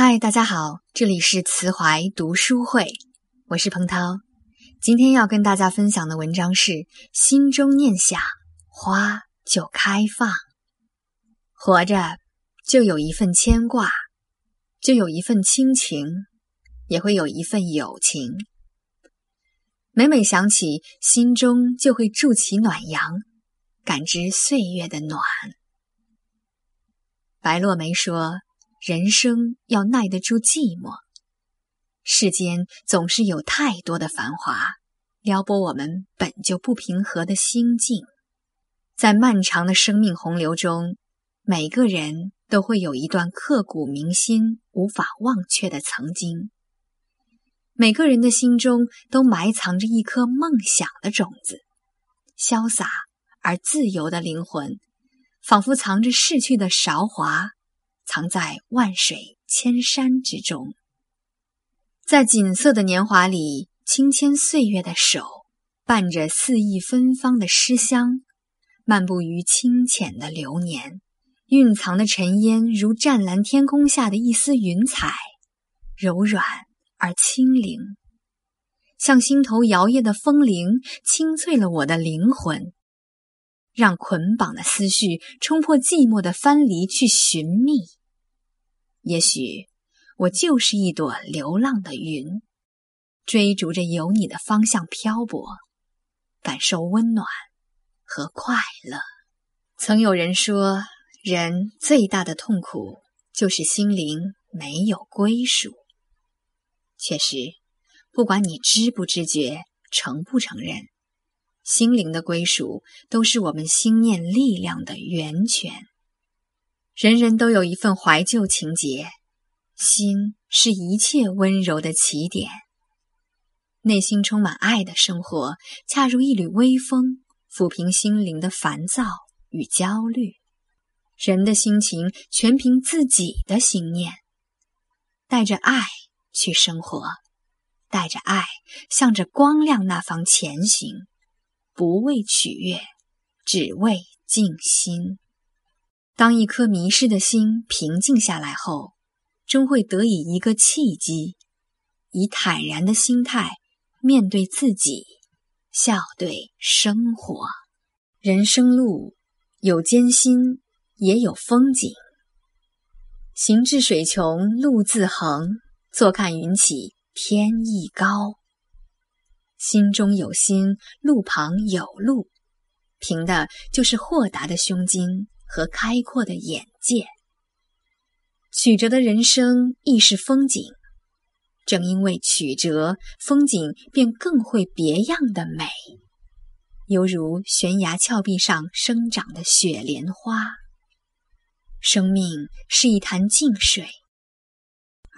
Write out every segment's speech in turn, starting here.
嗨，大家好，这里是慈怀读书会，我是彭涛。今天要跟大家分享的文章是《心中念想，花就开放》。活着就有一份牵挂，就有一份亲情，也会有一份友情。每每想起，心中就会筑起暖阳，感知岁月的暖。白落梅说。人生要耐得住寂寞。世间总是有太多的繁华，撩拨我们本就不平和的心境。在漫长的生命洪流中，每个人都会有一段刻骨铭心、无法忘却的曾经。每个人的心中都埋藏着一颗梦想的种子，潇洒而自由的灵魂，仿佛藏着逝去的韶华。藏在万水千山之中，在锦瑟的年华里，轻牵岁月的手，伴着肆意芬芳的诗香，漫步于清浅的流年，蕴藏的尘烟如湛蓝天空下的一丝云彩，柔软而轻灵，像心头摇曳的风铃，清脆了我的灵魂，让捆绑的思绪冲破寂寞的藩篱去寻觅。也许我就是一朵流浪的云，追逐着有你的方向漂泊，感受温暖和快乐。曾有人说，人最大的痛苦就是心灵没有归属。确实，不管你知不知觉、承不承认，心灵的归属都是我们心念力量的源泉。人人都有一份怀旧情结，心是一切温柔的起点。内心充满爱的生活，恰如一缕微风，抚平心灵的烦躁与焦虑。人的心情全凭自己的心念，带着爱去生活，带着爱向着光亮那方前行，不为取悦，只为静心。当一颗迷失的心平静下来后，终会得以一个契机，以坦然的心态面对自己，笑对生活。人生路有艰辛，也有风景。行至水穷路自横，坐看云起天亦高。心中有心，路旁有路，凭的就是豁达的胸襟。和开阔的眼界，曲折的人生亦是风景。正因为曲折，风景便更会别样的美，犹如悬崖峭壁上生长的雪莲花。生命是一潭静水，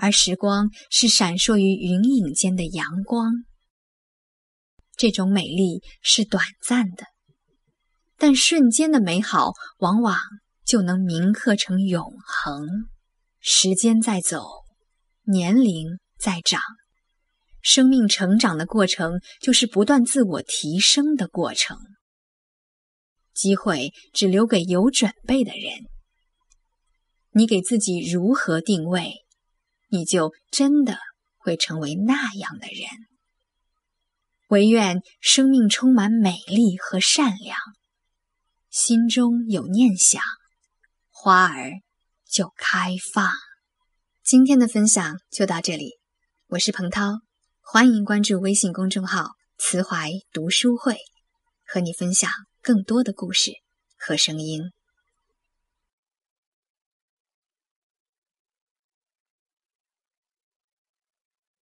而时光是闪烁于云影间的阳光。这种美丽是短暂的。但瞬间的美好，往往就能铭刻成永恒。时间在走，年龄在长，生命成长的过程就是不断自我提升的过程。机会只留给有准备的人。你给自己如何定位，你就真的会成为那样的人。唯愿生命充满美丽和善良。心中有念想，花儿就开放。今天的分享就到这里，我是彭涛，欢迎关注微信公众号“慈怀读书会”，和你分享更多的故事和声音。